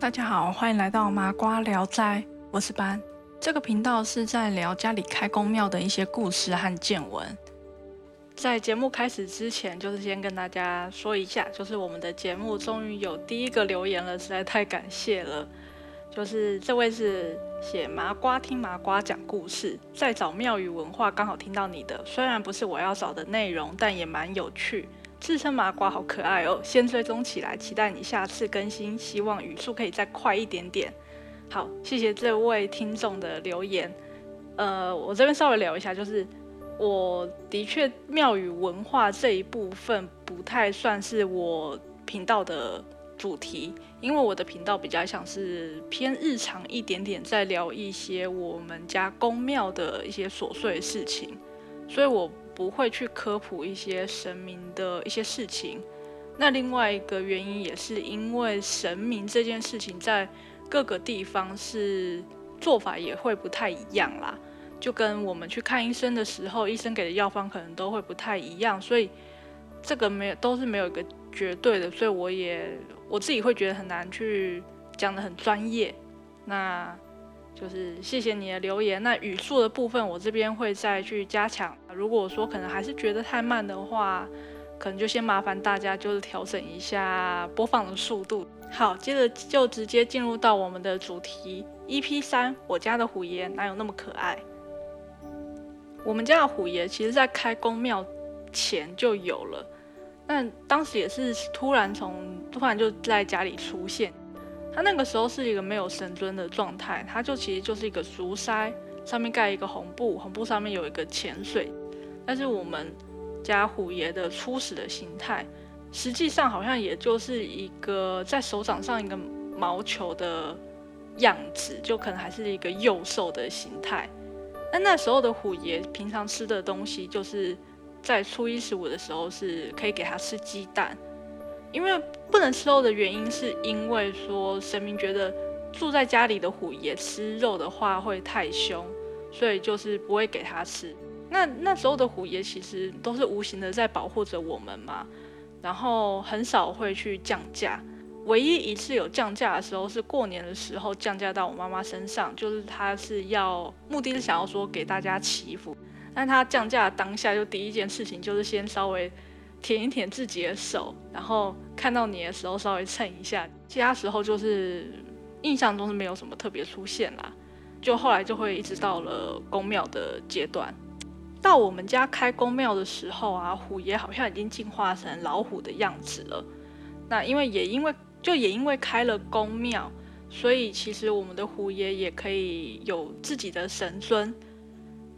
大家好，欢迎来到麻瓜聊斋，我是班。这个频道是在聊家里开公庙的一些故事和见闻。在节目开始之前，就是先跟大家说一下，就是我们的节目终于有第一个留言了，实在太感谢了。就是这位是写麻瓜听麻瓜讲故事，在找庙宇文化，刚好听到你的，虽然不是我要找的内容，但也蛮有趣。自称麻瓜好可爱哦，先追踪起来，期待你下次更新，希望语速可以再快一点点。好，谢谢这位听众的留言。呃，我这边稍微聊一下，就是我的确庙宇文化这一部分不太算是我频道的主题，因为我的频道比较像是偏日常一点点，在聊一些我们家宫庙的一些琐碎事情，所以我。不会去科普一些神明的一些事情。那另外一个原因也是因为神明这件事情在各个地方是做法也会不太一样啦，就跟我们去看医生的时候，医生给的药方可能都会不太一样，所以这个没有都是没有一个绝对的，所以我也我自己会觉得很难去讲得很专业。那。就是谢谢你的留言。那语速的部分，我这边会再去加强。如果说可能还是觉得太慢的话，可能就先麻烦大家就是调整一下播放的速度。好，接着就直接进入到我们的主题。EP 三，我家的虎爷哪有那么可爱？我们家的虎爷其实在开公庙前就有了，那当时也是突然从突然就在家里出现。他那个时候是一个没有神尊的状态，他就其实就是一个竹筛，上面盖一个红布，红布上面有一个潜水。但是我们家虎爷的初始的形态，实际上好像也就是一个在手掌上一个毛球的样子，就可能还是一个幼兽的形态。那那时候的虎爷平常吃的东西，就是在初一十五的时候是可以给他吃鸡蛋。因为不能吃肉的原因，是因为说神明觉得住在家里的虎爷吃肉的话会太凶，所以就是不会给他吃。那那时候的虎爷其实都是无形的在保护着我们嘛，然后很少会去降价。唯一一次有降价的时候是过年的时候降价到我妈妈身上，就是他是要目的是想要说给大家祈福，但他降价当下就第一件事情就是先稍微。舔一舔自己的手，然后看到你的时候稍微蹭一下，其他时候就是印象中是没有什么特别出现啦。就后来就会一直到了宫庙的阶段，到我们家开宫庙的时候啊，虎爷好像已经进化成老虎的样子了。那因为也因为就也因为开了宫庙，所以其实我们的虎爷也可以有自己的神尊。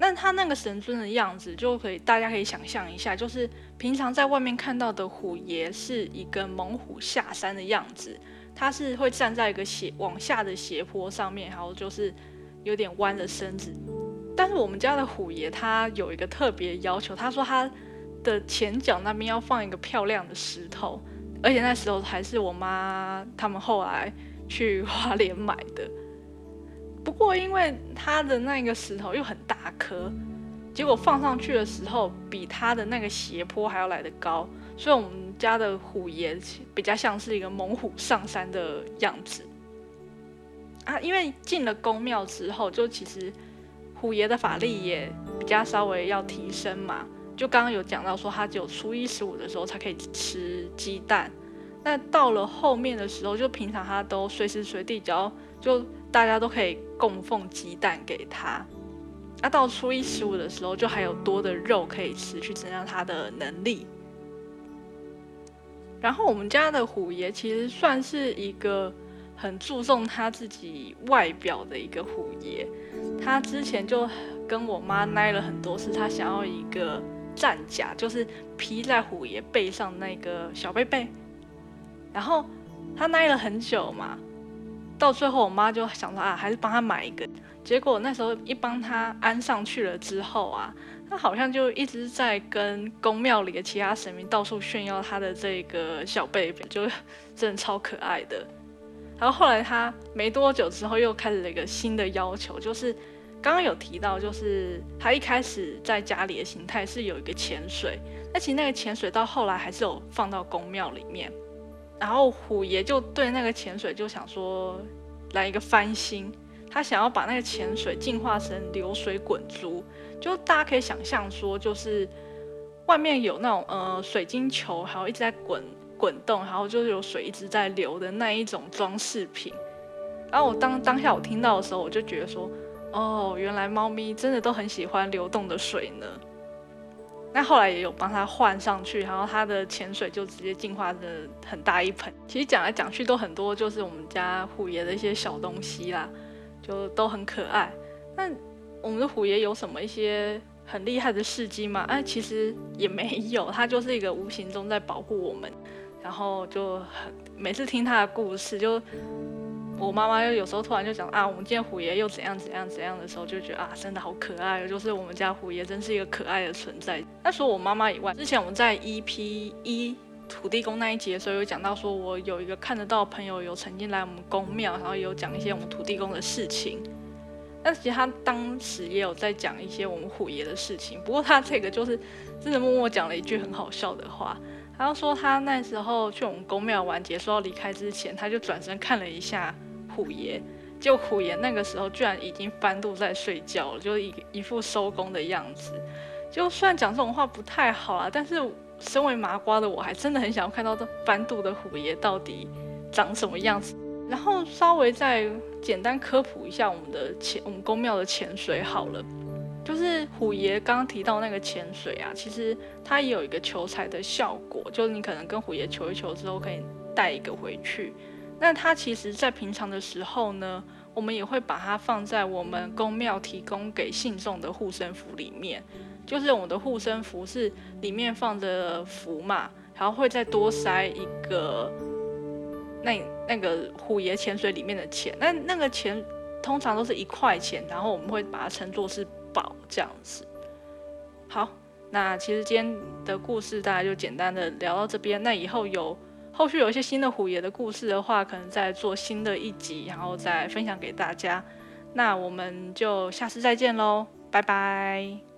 那他那个神尊的样子，就可以大家可以想象一下，就是平常在外面看到的虎爷是一个猛虎下山的样子，他是会站在一个斜往下的斜坡上面，然后就是有点弯了身子。但是我们家的虎爷他有一个特别要求，他说他的前脚那边要放一个漂亮的石头，而且那时候还是我妈他们后来去花莲买的。不过，因为他的那个石头又很大颗，结果放上去的时候比他的那个斜坡还要来得高，所以我们家的虎爷比较像是一个猛虎上山的样子啊。因为进了宫庙之后，就其实虎爷的法力也比较稍微要提升嘛。就刚刚有讲到说，他只有初一十五的时候才可以吃鸡蛋，那到了后面的时候，就平常他都随时随地只要就。大家都可以供奉鸡蛋给他，那、到初一十五的时候，就还有多的肉可以吃，去增加他的能力。然后我们家的虎爷其实算是一个很注重他自己外表的一个虎爷，他之前就跟我妈奈了很多次，他想要一个战甲，就是披在虎爷背上那个小背背，然后他奈了很久嘛。到最后，我妈就想说啊，还是帮他买一个。结果那时候一帮他安上去了之后啊，他好像就一直在跟宫庙里的其他神明到处炫耀他的这个小贝贝，就真的超可爱的。然后后来他没多久之后又开始了一个新的要求，就是刚刚有提到，就是他一开始在家里的形态是有一个潜水，那其实那个潜水到后来还是有放到宫庙里面。然后虎爷就对那个潜水就想说来一个翻新，他想要把那个潜水进化成流水滚珠，就大家可以想象说，就是外面有那种呃水晶球，然后一直在滚滚动，然后就是有水一直在流的那一种装饰品。然后我当当下我听到的时候，我就觉得说，哦，原来猫咪真的都很喜欢流动的水呢。那后来也有帮它换上去，然后它的潜水就直接进化的很大一盆。其实讲来讲去都很多，就是我们家虎爷的一些小东西啦，就都很可爱。那我们的虎爷有什么一些很厉害的事迹吗？哎，其实也没有，他就是一个无形中在保护我们，然后就很每次听他的故事就。我妈妈又有时候突然就讲啊，我们见虎爷又怎样怎样怎样的时候，就觉得啊，真的好可爱，就是我们家虎爷真是一个可爱的存在。那除了我妈妈以外，之前我们在 EP 一土地公那一集的时候有讲到，说我有一个看得到朋友有曾经来我们宫庙，然后有讲一些我们土地公的事情。但其实他当时也有在讲一些我们虎爷的事情，不过他这个就是真的默默讲了一句很好笑的话。他说他那时候去我们宫庙完结束要离开之前，他就转身看了一下。虎爷，就虎爷那个时候居然已经翻肚在睡觉了，就一一副收工的样子。就算讲这种话不太好啊，但是身为麻瓜的我还真的很想要看到这翻肚的虎爷到底长什么样子。然后稍微再简单科普一下我们的潜，我们宫庙的潜水好了，就是虎爷刚刚提到那个潜水啊，其实它也有一个求财的效果，就是你可能跟虎爷求一求之后，可以带一个回去。那它其实，在平常的时候呢，我们也会把它放在我们宫庙提供给信众的护身符里面。就是我们的护身符是里面放着符嘛，然后会再多塞一个那那个虎爷潜水里面的钱。那那个钱通常都是一块钱，然后我们会把它称作是宝这样子。好，那其实今天的故事大家就简单的聊到这边。那以后有。后续有一些新的虎爷的故事的话，可能再做新的一集，然后再分享给大家。那我们就下次再见喽，拜拜。